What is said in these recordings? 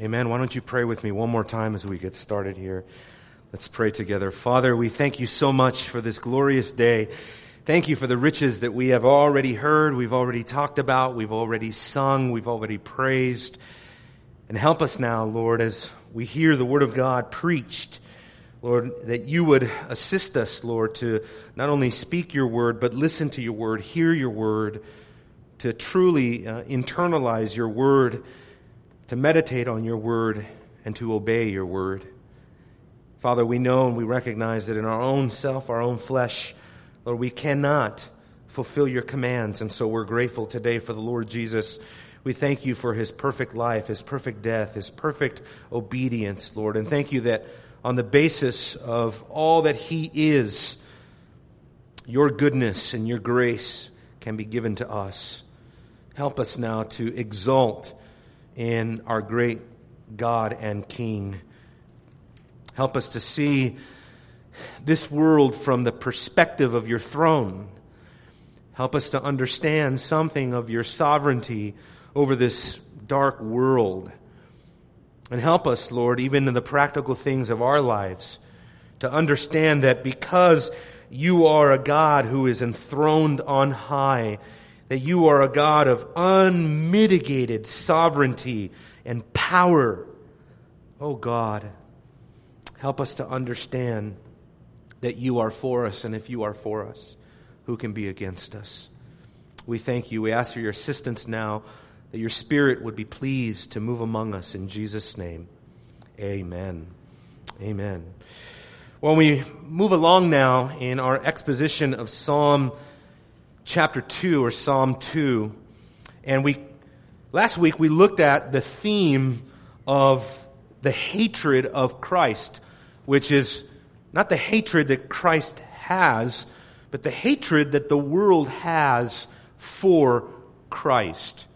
Amen. Why don't you pray with me one more time as we get started here? Let's pray together. Father, we thank you so much for this glorious day. Thank you for the riches that we have already heard, we've already talked about, we've already sung, we've already praised. And help us now, Lord, as we hear the Word of God preached, Lord, that you would assist us, Lord, to not only speak your Word, but listen to your Word, hear your Word, to truly uh, internalize your Word, to meditate on your Word, and to obey your Word. Father, we know and we recognize that in our own self, our own flesh, Lord, we cannot fulfill your commands. And so we're grateful today for the Lord Jesus. We thank you for his perfect life, his perfect death, his perfect obedience, Lord. And thank you that on the basis of all that he is, your goodness and your grace can be given to us. Help us now to exult in our great God and King. Help us to see this world from the perspective of your throne. Help us to understand something of your sovereignty over this dark world. And help us, Lord, even in the practical things of our lives, to understand that because you are a God who is enthroned on high, that you are a God of unmitigated sovereignty and power. Oh God, help us to understand that you are for us, and if you are for us, who can be against us? We thank you. We ask for your assistance now, that your Spirit would be pleased to move among us in Jesus' name. Amen. Amen. Well, we move along now in our exposition of Psalm chapter 2 or Psalm 2, and we last week we looked at the theme of the hatred of Christ, which is not the hatred that Christ has, but the hatred that the world has for Christ.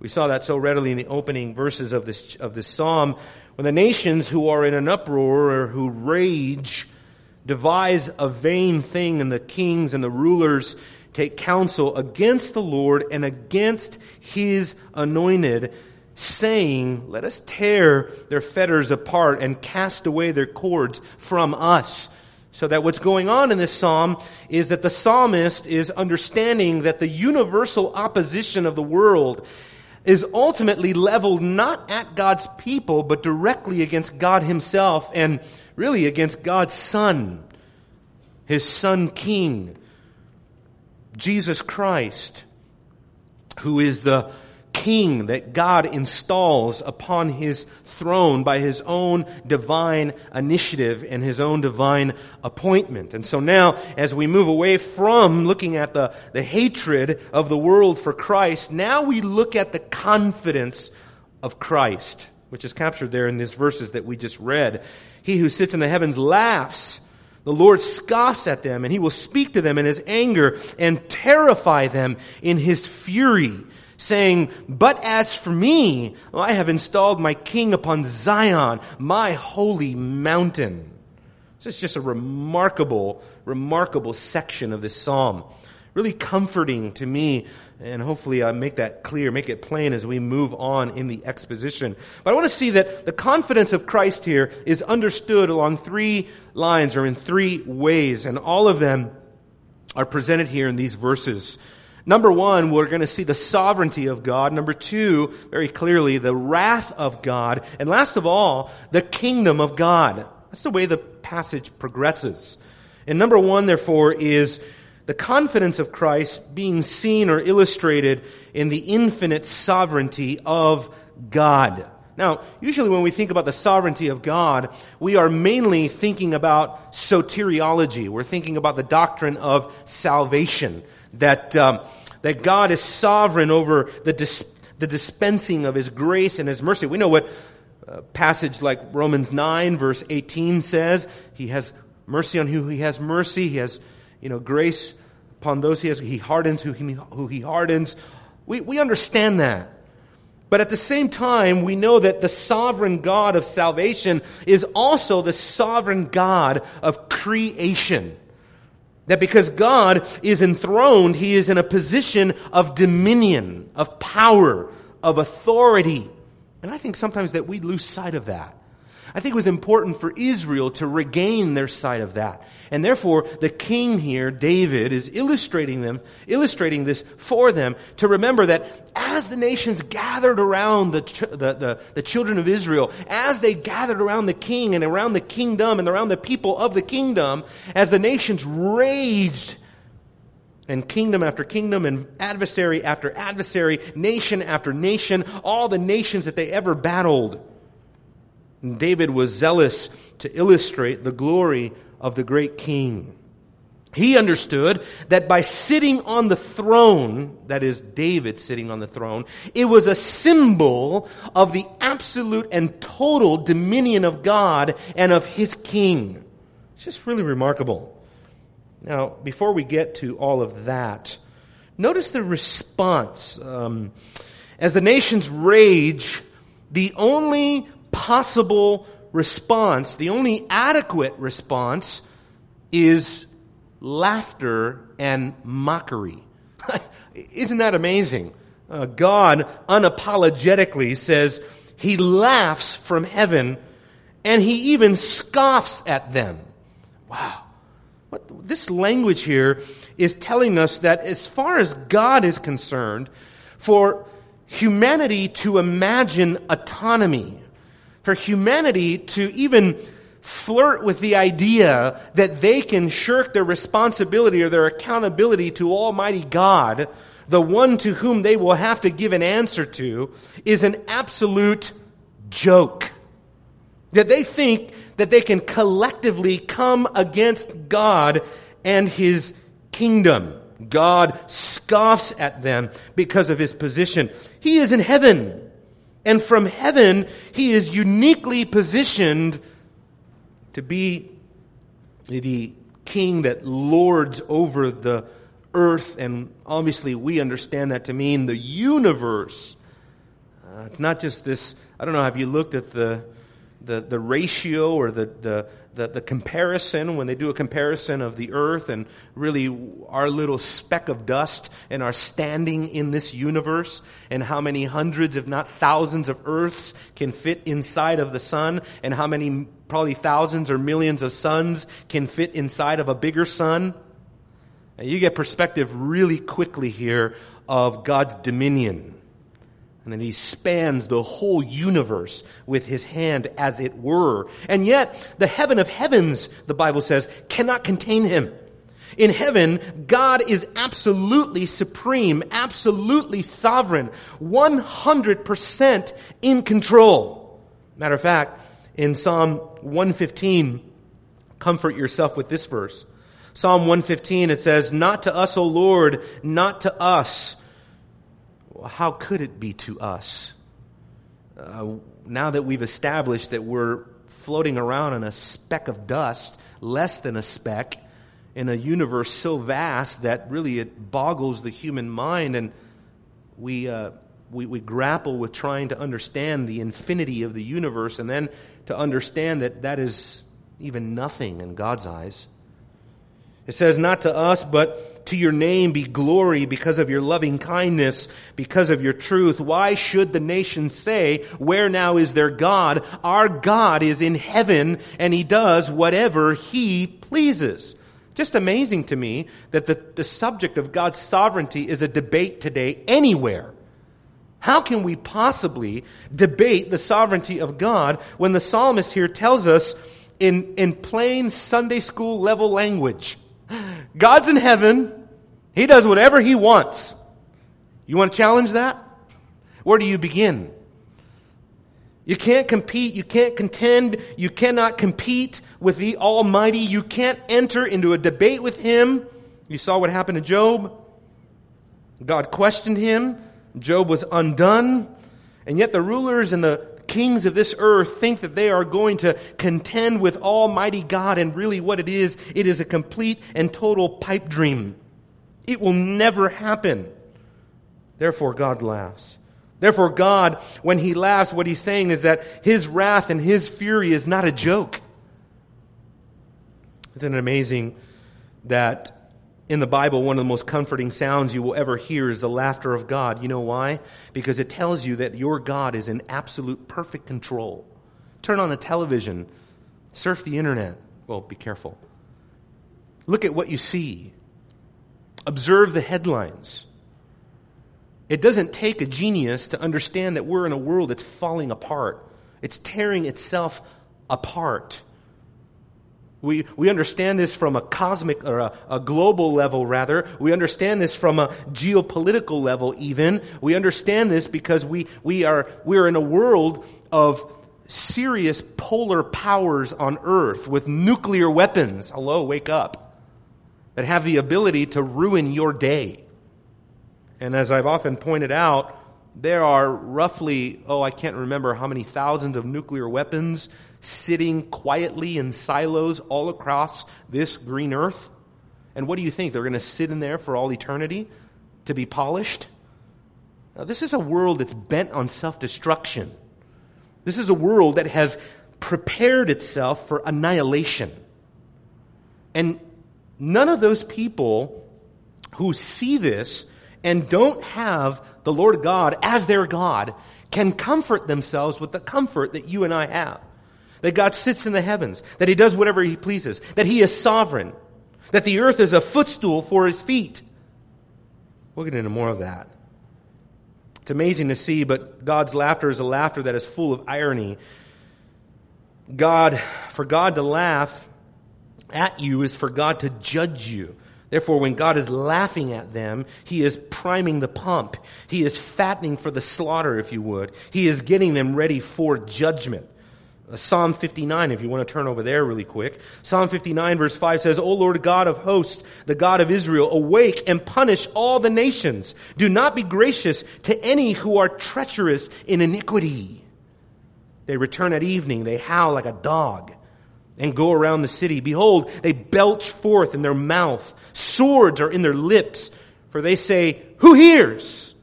We saw that so readily in the opening verses of this, of this psalm. When the nations who are in an uproar or who rage devise a vain thing, and the kings and the rulers take counsel against the Lord and against his anointed, saying, Let us tear their fetters apart and cast away their cords from us. So that what's going on in this psalm is that the psalmist is understanding that the universal opposition of the world is ultimately leveled not at God's people, but directly against God himself and really against God's Son, his Son King, Jesus Christ, who is the king that God installs upon his throne by his own divine initiative and his own divine appointment. And so now, as we move away from looking at the, the hatred of the world for Christ, now we look at the confidence of Christ, which is captured there in these verses that we just read. He who sits in the heavens laughs. The Lord scoffs at them, and he will speak to them in his anger and terrify them in his fury saying, But as for me, I have installed my king upon Zion, my holy mountain. This is just a remarkable, remarkable section of this psalm. Really comforting to me, and hopefully I make that clear, make it plain as we move on in the exposition. But I want to see that the confidence of Christ here is understood along three lines or in three ways, and all of them are presented here in these verses. Number one, we're going to see the sovereignty of God. Number two, very clearly, the wrath of God. And last of all, the kingdom of God. That's the way the passage progresses. And number one, therefore, is the confidence of Christ being seen or illustrated in the infinite sovereignty of God. Now, usually when we think about the sovereignty of God, we are mainly thinking about soteriology. We're thinking about the doctrine of salvation that, um, that God is sovereign over the, dis- the dispensing of His grace and His mercy. We know what a passage like Romans 9 verse 18 says. He has mercy on who He has mercy. He has, you know, grace upon those He has. He hardens who He, who he hardens. We, we understand that. But at the same time, we know that the sovereign God of salvation is also the sovereign God of creation. That because God is enthroned, He is in a position of dominion, of power, of authority. And I think sometimes that we lose sight of that. I think it was important for Israel to regain their sight of that. And therefore, the king here, David, is illustrating them, illustrating this for them to remember that as the nations gathered around the, the, the, the children of Israel, as they gathered around the king and around the kingdom and around the people of the kingdom, as the nations raged and kingdom after kingdom and adversary after adversary, nation after nation, all the nations that they ever battled. David was zealous to illustrate the glory of the great king. He understood that by sitting on the throne, that is David sitting on the throne, it was a symbol of the absolute and total dominion of God and of his king. It's just really remarkable. Now, before we get to all of that, notice the response. Um, as the nations rage, the only possible response, the only adequate response is laughter and mockery. Isn't that amazing? Uh, God unapologetically says he laughs from heaven and he even scoffs at them. Wow. What, this language here is telling us that as far as God is concerned, for humanity to imagine autonomy, for humanity to even flirt with the idea that they can shirk their responsibility or their accountability to Almighty God, the one to whom they will have to give an answer to, is an absolute joke. That they think that they can collectively come against God and His kingdom. God scoffs at them because of His position. He is in heaven. And from heaven, he is uniquely positioned to be the king that lords over the earth. And obviously, we understand that to mean the universe. Uh, it's not just this, I don't know, have you looked at the, the, the ratio or the, the, the, the comparison, when they do a comparison of the earth and really our little speck of dust and our standing in this universe and how many hundreds, if not thousands of earths can fit inside of the sun and how many probably thousands or millions of suns can fit inside of a bigger sun. And you get perspective really quickly here of God's dominion. And then he spans the whole universe with his hand as it were. And yet, the heaven of heavens, the Bible says, cannot contain him. In heaven, God is absolutely supreme, absolutely sovereign, 100% in control. Matter of fact, in Psalm 115, comfort yourself with this verse. Psalm 115, it says, Not to us, O Lord, not to us how could it be to us? Uh, now that we've established that we're floating around in a speck of dust, less than a speck, in a universe so vast that really it boggles the human mind, and we, uh, we, we grapple with trying to understand the infinity of the universe, and then to understand that that is even nothing in God's eyes. It says, Not to us, but to your name be glory because of your loving kindness, because of your truth. Why should the nations say, Where now is their God? Our God is in heaven and he does whatever he pleases. Just amazing to me that the, the subject of God's sovereignty is a debate today anywhere. How can we possibly debate the sovereignty of God when the psalmist here tells us in, in plain Sunday school level language God's in heaven. He does whatever he wants. You want to challenge that? Where do you begin? You can't compete. You can't contend. You cannot compete with the Almighty. You can't enter into a debate with Him. You saw what happened to Job. God questioned him. Job was undone. And yet the rulers and the kings of this earth think that they are going to contend with Almighty God, and really what it is, it is a complete and total pipe dream. It will never happen. Therefore, God laughs. Therefore, God, when He laughs, what He's saying is that His wrath and His fury is not a joke. Isn't it amazing that in the Bible, one of the most comforting sounds you will ever hear is the laughter of God. You know why? Because it tells you that your God is in absolute perfect control. Turn on the television, surf the internet. Well, be careful. Look at what you see. Observe the headlines. It doesn't take a genius to understand that we're in a world that's falling apart. It's tearing itself apart. We, we understand this from a cosmic or a, a, global level, rather. We understand this from a geopolitical level, even. We understand this because we, we are, we are in a world of serious polar powers on Earth with nuclear weapons. Hello, wake up. That have the ability to ruin your day. And as I've often pointed out, there are roughly, oh, I can't remember how many thousands of nuclear weapons sitting quietly in silos all across this green earth? And what do you think? They're going to sit in there for all eternity to be polished? Now, this is a world that's bent on self destruction. This is a world that has prepared itself for annihilation. And none of those people who see this and don't have the Lord God as their God can comfort themselves with the comfort that you and I have that God sits in the heavens, that He does whatever He pleases, that He is sovereign, that the earth is a footstool for His feet. We'll get into more of that. It's amazing to see, but God's laughter is a laughter that is full of irony. God, for God to laugh at you is for God to judge you. Therefore, when God is laughing at them, He is priming the pump. He is fattening for the slaughter, if you would. He is getting them ready for judgment. Uh, Psalm 59, if you want to turn over there really quick. Psalm 59 verse 5 says, O Lord God of hosts, the God of Israel, awake and punish all the nations. Do not be gracious to any who are treacherous in iniquity. They return at evening, they howl like a dog and go around the city. Behold, they belch forth in their mouth. Swords are in their lips, for they say, Who hears?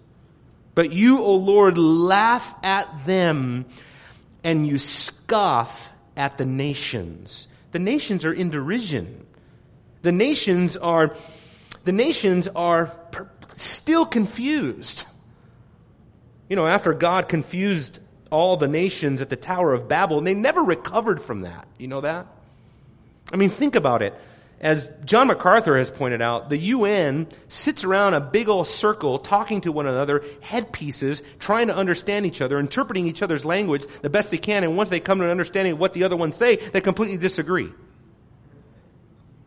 But you, O Lord, laugh at them and you scoff at the nations. The nations are in derision. The nations are, the nations are per, still confused. You know, after God confused all the nations at the Tower of Babel, and they never recovered from that. You know that? I mean, think about it as John MacArthur has pointed out, the UN sits around a big old circle talking to one another, headpieces, trying to understand each other, interpreting each other's language the best they can, and once they come to an understanding of what the other ones say, they completely disagree.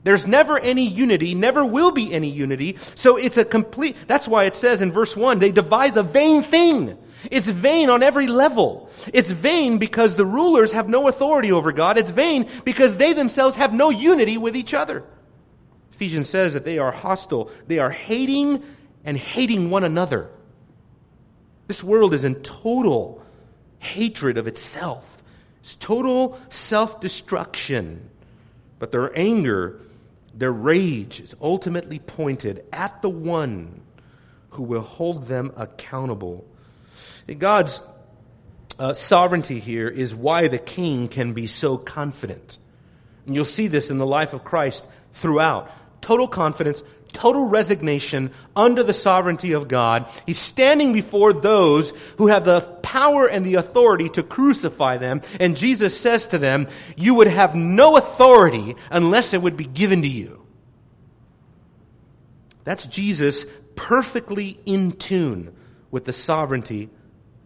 There's never any unity, never will be any unity, so it's a complete, that's why it says in verse 1, they devise a vain thing. It's vain on every level. It's vain because the rulers have no authority over God. It's vain because they themselves have no unity with each other. Ephesians says that they are hostile. They are hating and hating one another. This world is in total hatred of itself. It's total self-destruction. But their anger, their rage is ultimately pointed at the one who will hold them accountable God's uh, sovereignty here is why the king can be so confident. And you'll see this in the life of Christ throughout. Total confidence, total resignation under the sovereignty of God. He's standing before those who have the power and the authority to crucify them. And Jesus says to them, you would have no authority unless it would be given to you. That's Jesus perfectly in tune with the sovereignty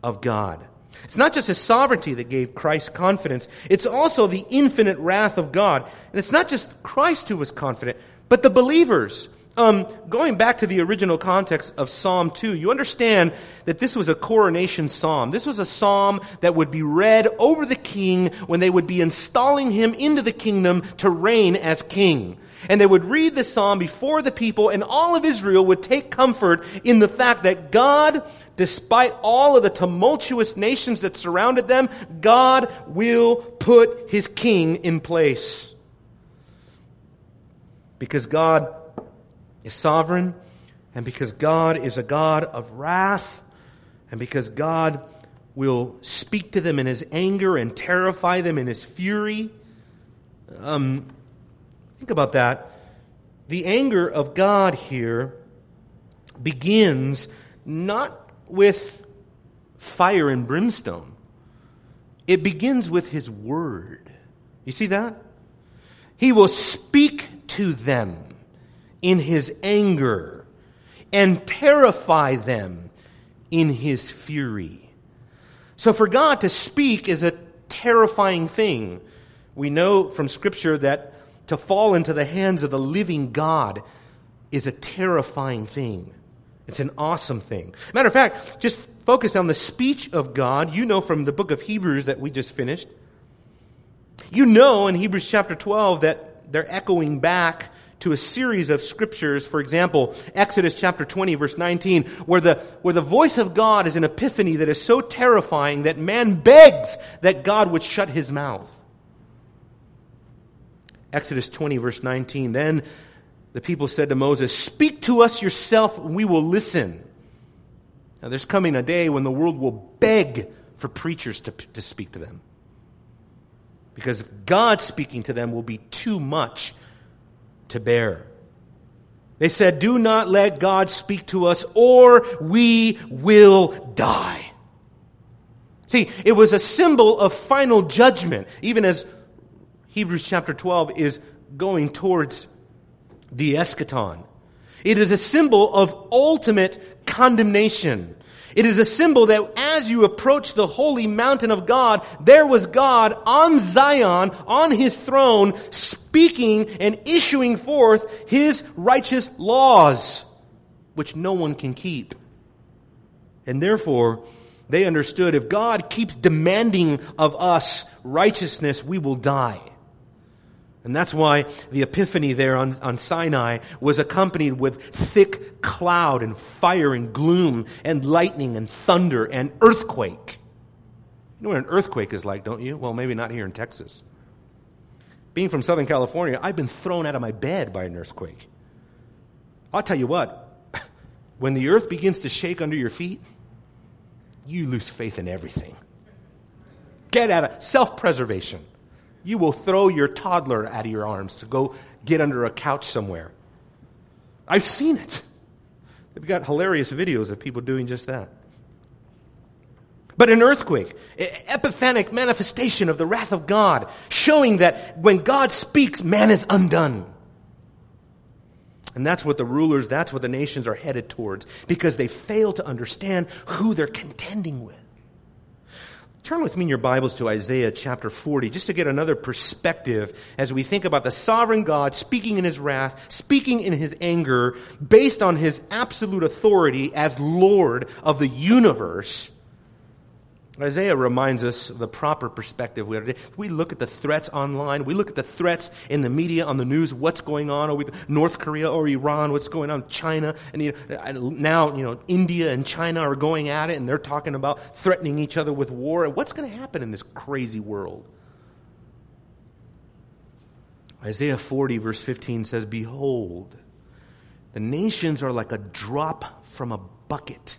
of God. It's not just his sovereignty that gave Christ confidence, it's also the infinite wrath of God. And it's not just Christ who was confident, but the believers. Um, going back to the original context of Psalm 2, you understand that this was a coronation psalm. This was a psalm that would be read over the king when they would be installing him into the kingdom to reign as king. And they would read the psalm before the people, and all of Israel would take comfort in the fact that God, despite all of the tumultuous nations that surrounded them, God will put his king in place. Because God is sovereign, and because God is a God of wrath, and because God will speak to them in his anger and terrify them in his fury. Um, think about that. the anger of God here begins not with fire and brimstone. It begins with his word. You see that? He will speak to them in his anger and terrify them in his fury. So for God to speak is a terrifying thing. We know from scripture that to fall into the hands of the living God is a terrifying thing. It's an awesome thing. Matter of fact, just focus on the speech of God. You know from the book of Hebrews that we just finished. You know in Hebrews chapter 12 that they're echoing back to a series of scriptures. For example, Exodus chapter 20 verse 19, where the, where the voice of God is an epiphany that is so terrifying that man begs that God would shut his mouth. Exodus 20 verse 19, then the people said to Moses, Speak to us yourself, we will listen. Now, there's coming a day when the world will beg for preachers to, to speak to them. Because God speaking to them will be too much to bear. They said, Do not let God speak to us, or we will die. See, it was a symbol of final judgment, even as Hebrews chapter 12 is going towards the eschaton. It is a symbol of ultimate condemnation. It is a symbol that as you approach the holy mountain of God, there was God on Zion, on his throne, speaking and issuing forth his righteous laws, which no one can keep. And therefore, they understood if God keeps demanding of us righteousness, we will die. And that's why the epiphany there on, on Sinai was accompanied with thick cloud and fire and gloom and lightning and thunder and earthquake. You know what an earthquake is like, don't you? Well, maybe not here in Texas. Being from Southern California, I've been thrown out of my bed by an earthquake. I'll tell you what, when the earth begins to shake under your feet, you lose faith in everything. Get out of self preservation you will throw your toddler out of your arms to go get under a couch somewhere. I've seen it. They've got hilarious videos of people doing just that. But an earthquake, epiphanic manifestation of the wrath of God, showing that when God speaks, man is undone. And that's what the rulers, that's what the nations are headed towards, because they fail to understand who they're contending with. Turn with me in your Bibles to Isaiah chapter 40, just to get another perspective as we think about the sovereign God speaking in his wrath, speaking in his anger, based on his absolute authority as Lord of the universe Isaiah reminds us the proper perspective. We look at the threats online. We look at the threats in the media, on the news, what's going on with North Korea or Iran, what's going on China. And you know, now, you know, India and China are going at it and they're talking about threatening each other with war. And what's going to happen in this crazy world? Isaiah 40, verse 15 says, Behold, the nations are like a drop from a bucket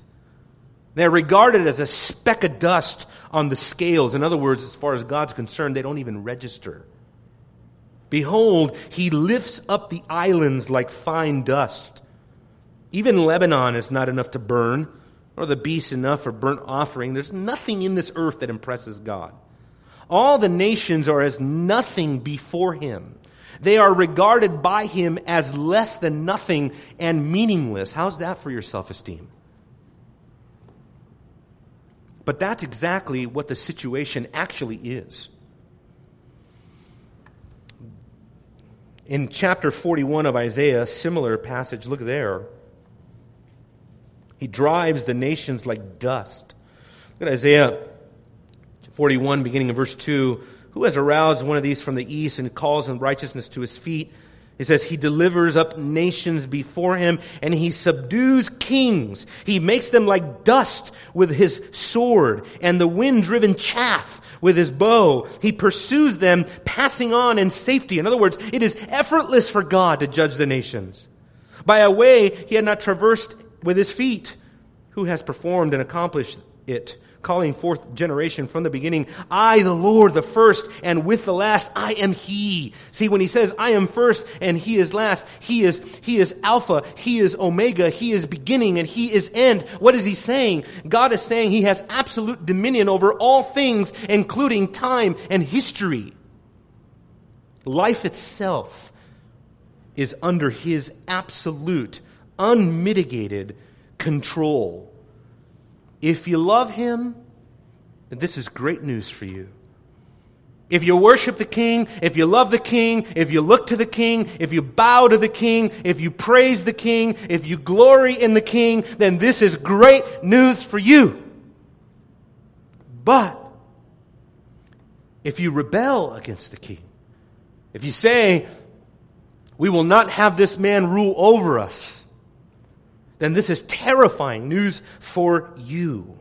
they're regarded as a speck of dust on the scales. In other words, as far as God's concerned, they don't even register. Behold, he lifts up the islands like fine dust. Even Lebanon is not enough to burn, or the beasts enough for burnt offering. There's nothing in this earth that impresses God. All the nations are as nothing before him. They are regarded by him as less than nothing and meaningless. How's that for your self esteem? But that's exactly what the situation actually is. In chapter 41 of Isaiah, similar passage, look there. He drives the nations like dust. Look at Isaiah 41, beginning in verse 2. Who has aroused one of these from the east and calls in righteousness to his feet? He says he delivers up nations before him and he subdues kings. He makes them like dust with his sword and the wind driven chaff with his bow. He pursues them passing on in safety. In other words, it is effortless for God to judge the nations. By a way he had not traversed with his feet. Who has performed and accomplished it? Calling forth generation from the beginning. I, the Lord, the first, and with the last, I am He. See, when He says, I am first and He is last, He is, He is Alpha, He is Omega, He is beginning, and He is end. What is He saying? God is saying He has absolute dominion over all things, including time and history. Life itself is under His absolute, unmitigated control. If you love Him, then this is great news for you. If you worship the King, if you love the King, if you look to the King, if you bow to the King, if you praise the King, if you glory in the King, then this is great news for you. But if you rebel against the King, if you say, we will not have this man rule over us, then this is terrifying news for you.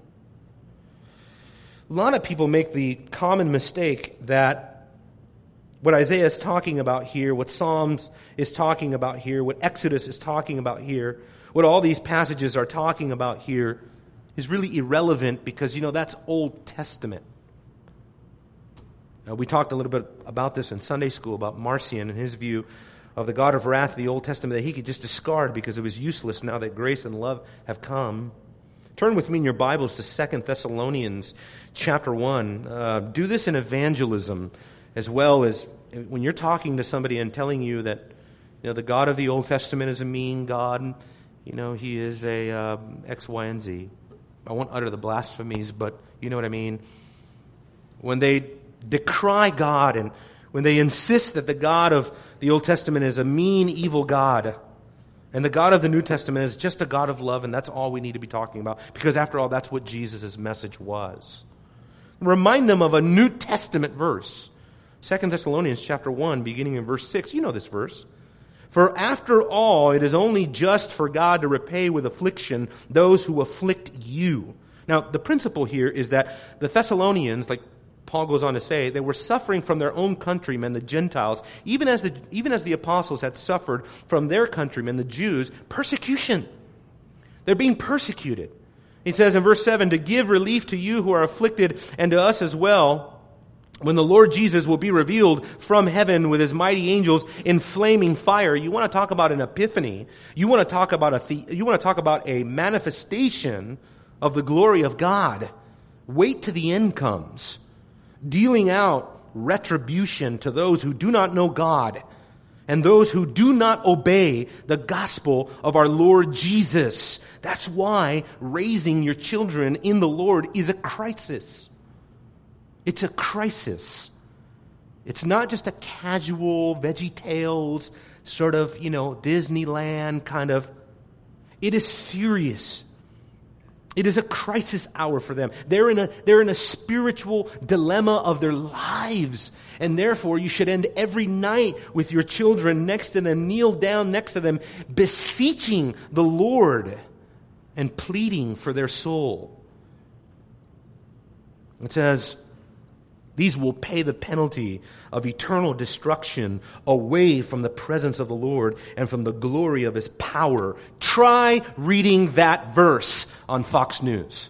A lot of people make the common mistake that what Isaiah is talking about here, what Psalms is talking about here, what Exodus is talking about here, what all these passages are talking about here is really irrelevant because, you know, that's Old Testament. Uh, we talked a little bit about this in Sunday school about Marcion and his view of the God of wrath of the Old Testament that he could just discard because it was useless now that grace and love have come. Turn with me in your Bibles to Second Thessalonians chapter 1. Uh, do this in evangelism as well as when you're talking to somebody and telling you that you know, the God of the Old Testament is a mean God. You know, he is a uh, X, Y, and Z. I won't utter the blasphemies, but you know what I mean. When they decry God and when they insist that the God of the Old Testament is a mean, evil God, and the God of the New Testament is just a God of love, and that's all we need to be talking about, because after all, that's what Jesus' message was. Remind them of a New Testament verse. 2 Thessalonians chapter 1, beginning in verse 6. You know this verse. For after all, it is only just for God to repay with affliction those who afflict you. Now, the principle here is that the Thessalonians, like Paul goes on to say, they were suffering from their own countrymen, the Gentiles, even as the, even as the apostles had suffered from their countrymen, the Jews, persecution. They're being persecuted. He says in verse 7 to give relief to you who are afflicted and to us as well when the Lord Jesus will be revealed from heaven with his mighty angels in flaming fire. You want to talk about an epiphany. You want to talk about a, the, you want to talk about a manifestation of the glory of God. Wait till the end comes dealing out retribution to those who do not know God and those who do not obey the gospel of our Lord Jesus. That's why raising your children in the Lord is a crisis. It's a crisis. It's not just a casual Veggie Tales sort of, you know, Disneyland kind of. It is serious. It is a crisis hour for them. They're in a, they're in a spiritual dilemma of their lives. And therefore, you should end every night with your children next to them, kneel down next to them, beseeching the Lord and pleading for their soul. It says, these will pay the penalty of eternal destruction away from the presence of the Lord and from the glory of his power. Try reading that verse on Fox News.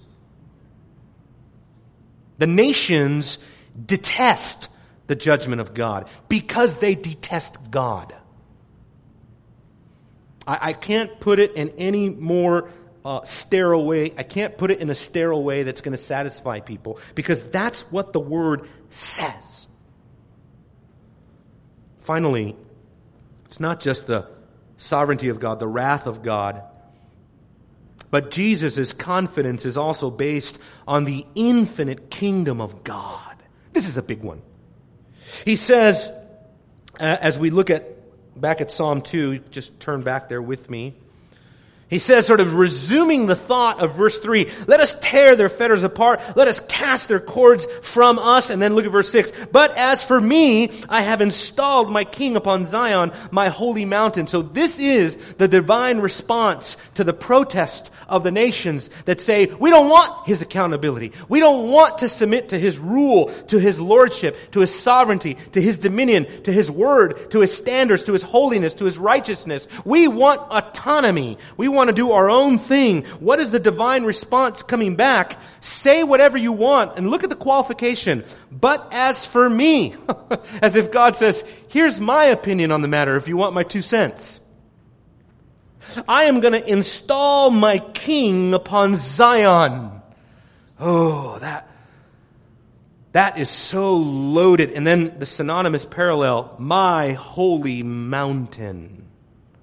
The nations detest the judgment of God because they detest God. I, I can't put it in any more uh, sterile way. I can't put it in a sterile way that's going to satisfy people because that's what the word says. Finally, it's not just the sovereignty of God, the wrath of God, but Jesus' confidence is also based on the infinite kingdom of God. This is a big one. He says, uh, as we look at back at Psalm 2, just turn back there with me. He says, sort of resuming the thought of verse 3, let us tear their fetters apart, let us cast their cords from us, and then look at verse 6. But as for me, I have installed my king upon Zion, my holy mountain. So this is the divine response to the protest of the nations that say, we don't want his accountability. We don't want to submit to his rule, to his lordship, to his sovereignty, to his dominion, to his word, to his standards, to his holiness, to his righteousness. We want autonomy. We want to do our own thing. What is the divine response coming back? Say whatever you want and look at the qualification. But as for me, as if God says, here's my opinion on the matter if you want my two cents. I am going to install my king upon Zion. Oh, that, that is so loaded. And then the synonymous parallel, my holy mountain.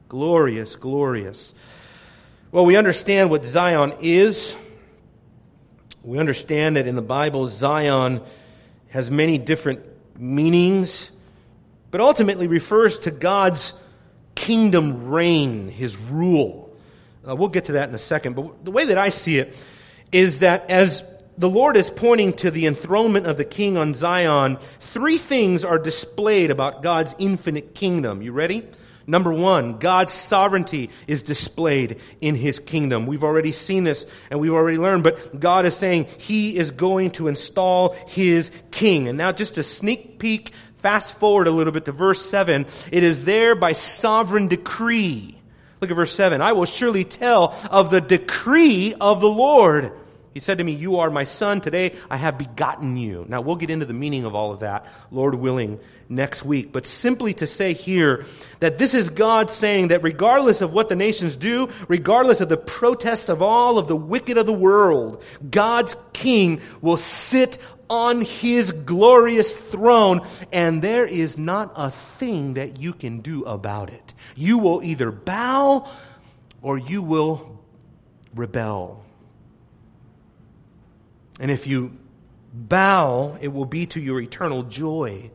Glorious, glorious. Well, we understand what Zion is. We understand that in the Bible, Zion has many different meanings, but ultimately refers to God's kingdom reign, his rule. Uh, we'll get to that in a second, but the way that I see it is that as the Lord is pointing to the enthronement of the king on Zion, three things are displayed about God's infinite kingdom. You ready? Number one, God's sovereignty is displayed in His kingdom. We've already seen this and we've already learned, but God is saying He is going to install His king. And now just a sneak peek Fast forward a little bit to verse 7. It is there by sovereign decree. Look at verse 7. I will surely tell of the decree of the Lord. He said to me, You are my son. Today I have begotten you. Now we'll get into the meaning of all of that, Lord willing, next week. But simply to say here that this is God saying that regardless of what the nations do, regardless of the protest of all of the wicked of the world, God's king will sit on his glorious throne, and there is not a thing that you can do about it. You will either bow or you will rebel. And if you bow, it will be to your eternal joy.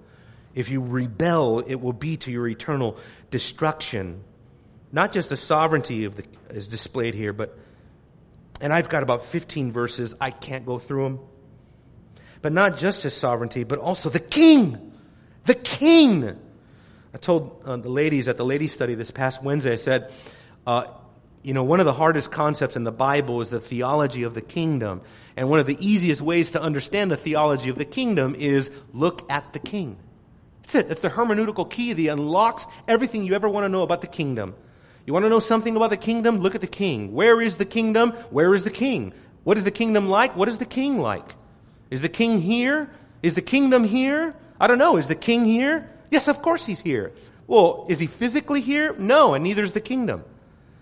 If you rebel, it will be to your eternal destruction. Not just the sovereignty of the, is displayed here, but, and I've got about 15 verses. I can't go through them. But not just his sovereignty, but also the king. The king. I told uh, the ladies at the ladies' study this past Wednesday, I said, uh, you know, one of the hardest concepts in the Bible is the theology of the kingdom. And one of the easiest ways to understand the theology of the kingdom is look at the king. That's it. That's the hermeneutical key that unlocks everything you ever want to know about the kingdom. You want to know something about the kingdom? Look at the king. Where is the kingdom? Where is the king? What is the kingdom like? What is the king like? Is the king here? Is the kingdom here? I don't know. Is the king here? Yes, of course he's here. Well, is he physically here? No, and neither is the kingdom.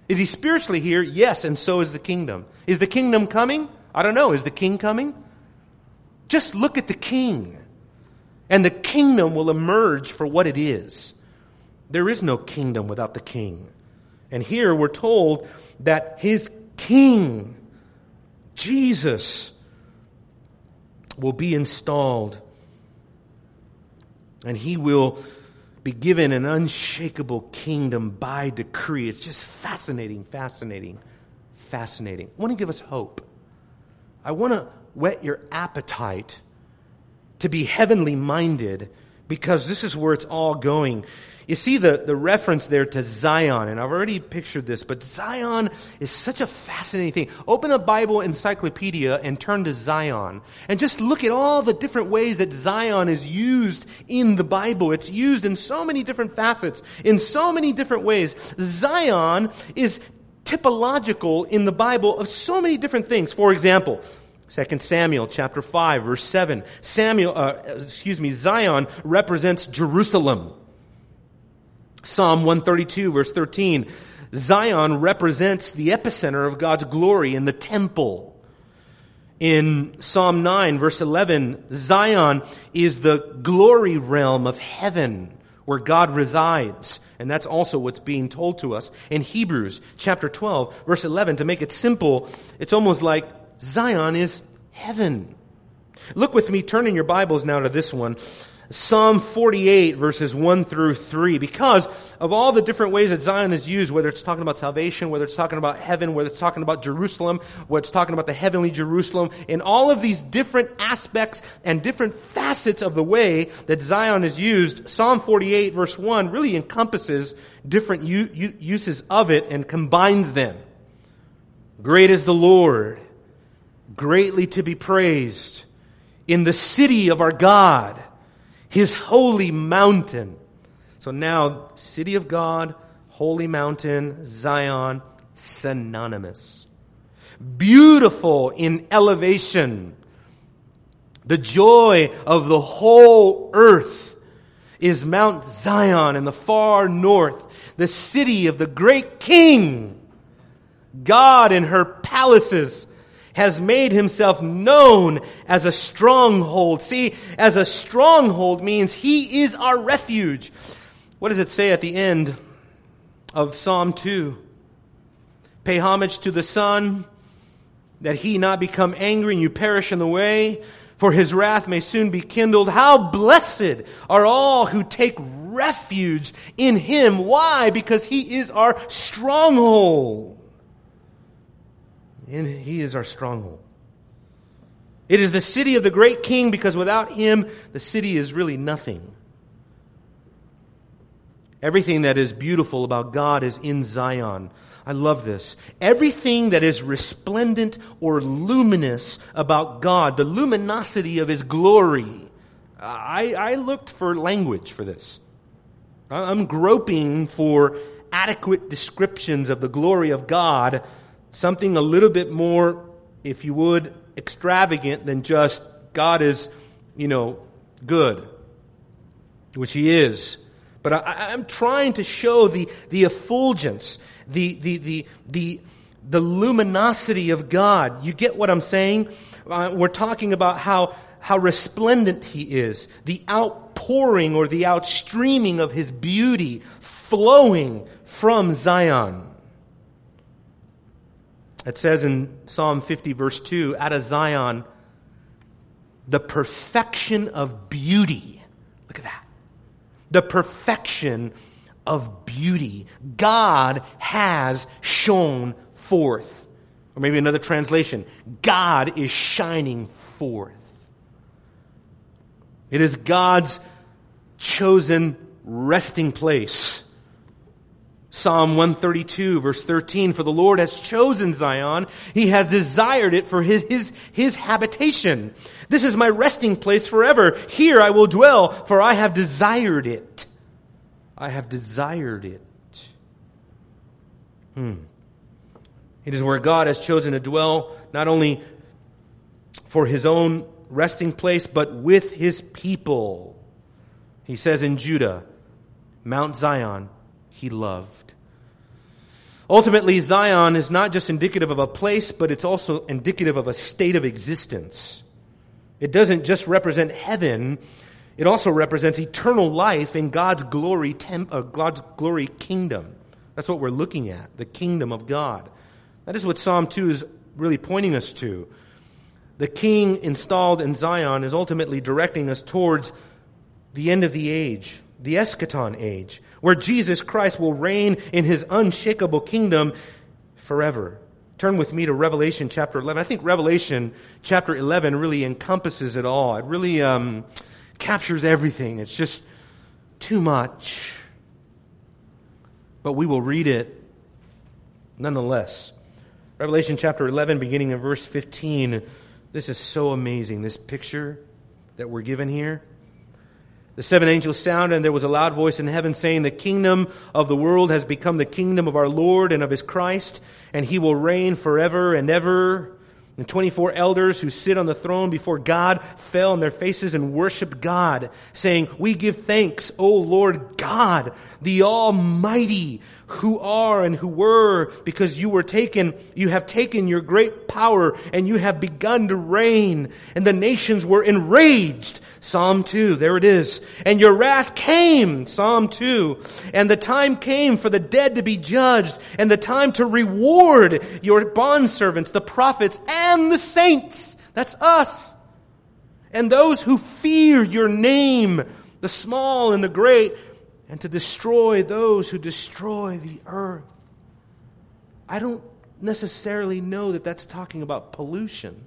Is he spiritually here? Yes, and so is the kingdom. Is the kingdom coming? I don't know. Is the king coming? Just look at the king, and the kingdom will emerge for what it is. There is no kingdom without the king. And here we're told that his king, Jesus, will be installed. And he will be given an unshakable kingdom by decree. It's just fascinating, fascinating, fascinating. I want to give us hope. I want to whet your appetite to be heavenly minded because this is where it's all going. You see the, the reference there to Zion, and I've already pictured this, but Zion is such a fascinating thing. Open a Bible encyclopedia and turn to Zion, and just look at all the different ways that Zion is used in the Bible. It's used in so many different facets, in so many different ways. Zion is typological in the Bible of so many different things. For example, 2 Samuel chapter 5 verse 7. Samuel, uh, excuse me, Zion represents Jerusalem. Psalm 132 verse 13. Zion represents the epicenter of God's glory in the temple. In Psalm 9 verse 11, Zion is the glory realm of heaven where God resides. And that's also what's being told to us in Hebrews chapter 12 verse 11. To make it simple, it's almost like Zion is heaven. Look with me, turn in your Bibles now to this one. Psalm 48 verses 1 through 3 because of all the different ways that Zion is used, whether it's talking about salvation, whether it's talking about heaven, whether it's talking about Jerusalem, whether it's talking about the heavenly Jerusalem, in all of these different aspects and different facets of the way that Zion is used, Psalm 48 verse 1 really encompasses different u- u- uses of it and combines them. Great is the Lord greatly to be praised in the city of our God, his holy mountain. So now, city of God, holy mountain, Zion, synonymous. Beautiful in elevation. The joy of the whole earth is Mount Zion in the far north, the city of the great king. God in her palaces has made himself known as a stronghold. See, as a stronghold means he is our refuge. What does it say at the end of Psalm 2? Pay homage to the Son, that he not become angry and you perish in the way, for his wrath may soon be kindled. How blessed are all who take refuge in him. Why? Because he is our stronghold. And he is our stronghold. It is the city of the great king because without him, the city is really nothing. Everything that is beautiful about God is in Zion. I love this. Everything that is resplendent or luminous about God, the luminosity of His glory. I, I looked for language for this. I'm groping for adequate descriptions of the glory of God something a little bit more, if you would, extravagant than just God is, you know, good, which He is. But I, am trying to show the, the effulgence, the, the, the, the, the luminosity of God. You get what I'm saying? Uh, we're talking about how, how resplendent He is, the outpouring or the outstreaming of His beauty flowing from Zion. It says in Psalm 50, verse 2, out of Zion, the perfection of beauty. Look at that. The perfection of beauty. God has shone forth. Or maybe another translation God is shining forth. It is God's chosen resting place. Psalm 132 verse 13, for the Lord has chosen Zion. He has desired it for his, his, his habitation. This is my resting place forever. Here I will dwell, for I have desired it. I have desired it. Hmm. It is where God has chosen to dwell, not only for his own resting place, but with his people. He says in Judah, Mount Zion, he loved. Ultimately, Zion is not just indicative of a place, but it's also indicative of a state of existence. It doesn't just represent heaven, it also represents eternal life in God's glory, temp, uh, God's glory kingdom. That's what we're looking at, the kingdom of God. That is what Psalm 2 is really pointing us to. The king installed in Zion is ultimately directing us towards the end of the age, the eschaton age, where Jesus Christ will reign in his unshakable kingdom forever. Turn with me to Revelation chapter 11. I think Revelation chapter 11 really encompasses it all. It really um, captures everything. It's just too much. But we will read it nonetheless. Revelation chapter 11, beginning in verse 15. This is so amazing, this picture that we're given here. The seven angels sounded, and there was a loud voice in heaven saying, The kingdom of the world has become the kingdom of our Lord and of his Christ, and he will reign forever and ever. And 24 elders who sit on the throne before God fell on their faces and worshiped God, saying, We give thanks, O Lord God, the Almighty, who are and who were, because you were taken, you have taken your great power and you have begun to reign, and the nations were enraged. Psalm 2, there it is. And your wrath came, Psalm 2, and the time came for the dead to be judged, and the time to reward your bondservants, the prophets, and the saints. That's us. And those who fear your name, the small and the great, and to destroy those who destroy the earth. I don't necessarily know that that's talking about pollution.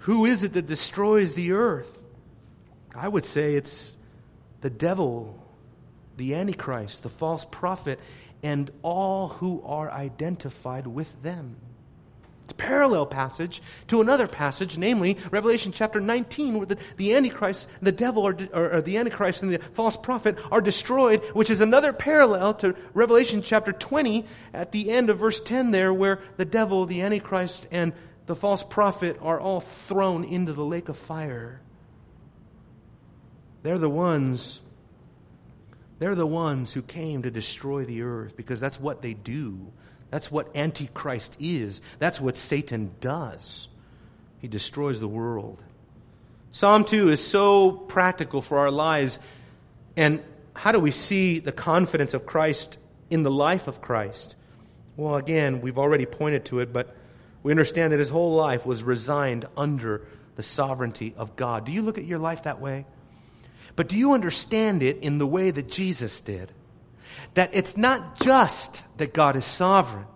Who is it that destroys the earth? I would say it's the devil, the Antichrist, the false prophet, and all who are identified with them. Parallel passage to another passage, namely Revelation chapter 19, where the, the Antichrist, the devil, or, or the Antichrist and the false prophet are destroyed, which is another parallel to Revelation chapter 20 at the end of verse 10 there, where the devil, the Antichrist, and the false prophet are all thrown into the lake of fire. They're the ones they're the ones who came to destroy the earth because that's what they do. That's what Antichrist is. That's what Satan does. He destroys the world. Psalm 2 is so practical for our lives. And how do we see the confidence of Christ in the life of Christ? Well, again, we've already pointed to it, but we understand that his whole life was resigned under the sovereignty of God. Do you look at your life that way? But do you understand it in the way that Jesus did? That it's not just that God is sovereign.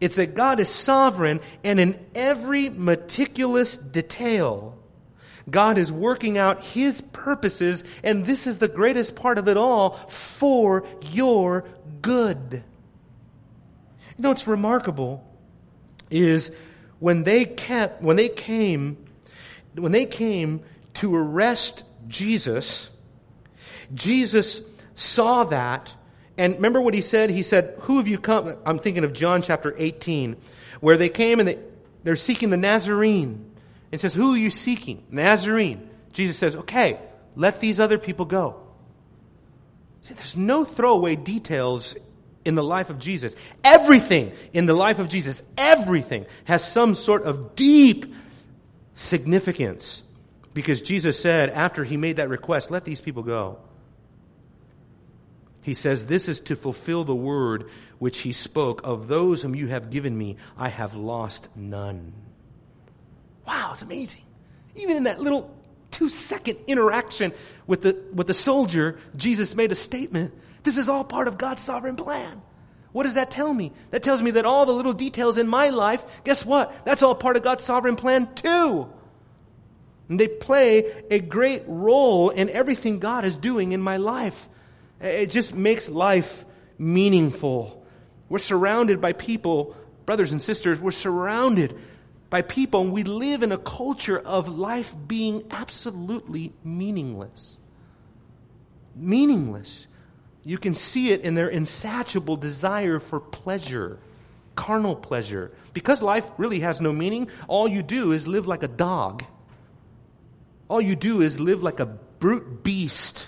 It's that God is sovereign and in every meticulous detail, God is working out His purposes, and this is the greatest part of it all, for your good. You know what's remarkable is when they kept, when they came, when they came to arrest Jesus, Jesus saw that. And remember what he said? He said, Who have you come? I'm thinking of John chapter 18, where they came and they, they're seeking the Nazarene. And says, Who are you seeking? Nazarene. Jesus says, Okay, let these other people go. See, there's no throwaway details in the life of Jesus. Everything in the life of Jesus, everything has some sort of deep significance. Because Jesus said, after he made that request, let these people go. He says, This is to fulfill the word which he spoke of those whom you have given me, I have lost none. Wow, it's amazing. Even in that little two second interaction with the, with the soldier, Jesus made a statement. This is all part of God's sovereign plan. What does that tell me? That tells me that all the little details in my life, guess what? That's all part of God's sovereign plan too. And they play a great role in everything God is doing in my life. It just makes life meaningful. We're surrounded by people, brothers and sisters, we're surrounded by people, and we live in a culture of life being absolutely meaningless. Meaningless. You can see it in their insatiable desire for pleasure, carnal pleasure. Because life really has no meaning, all you do is live like a dog all you do is live like a brute beast.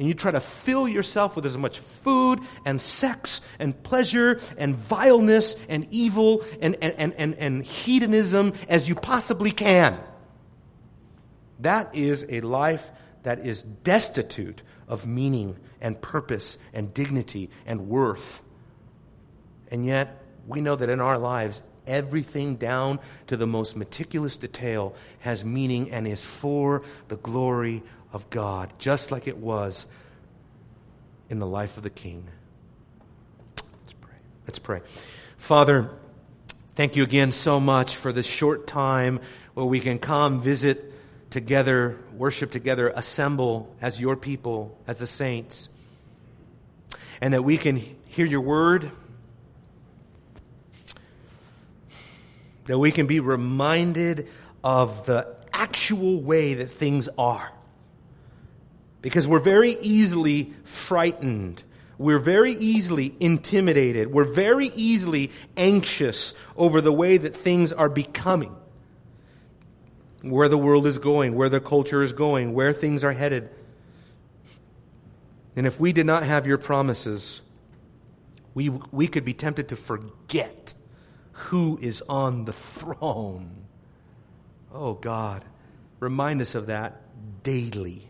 And you try to fill yourself with as much food and sex and pleasure and vileness and evil and, and, and, and, hedonism as you possibly can. That is a life that is destitute of meaning and purpose and dignity and worth. And yet, we know that in our lives, everything down to the most meticulous detail has meaning and is for the glory of God, just like it was in the life of the king. Let's pray. Let's pray. Father, thank you again so much for this short time where we can come visit together, worship together, assemble as your people, as the saints, and that we can hear your word that we can be reminded of the actual way that things are. Because we're very easily frightened. We're very easily intimidated. We're very easily anxious over the way that things are becoming. Where the world is going, where the culture is going, where things are headed. And if we did not have your promises, we, we could be tempted to forget who is on the throne. Oh God, remind us of that daily.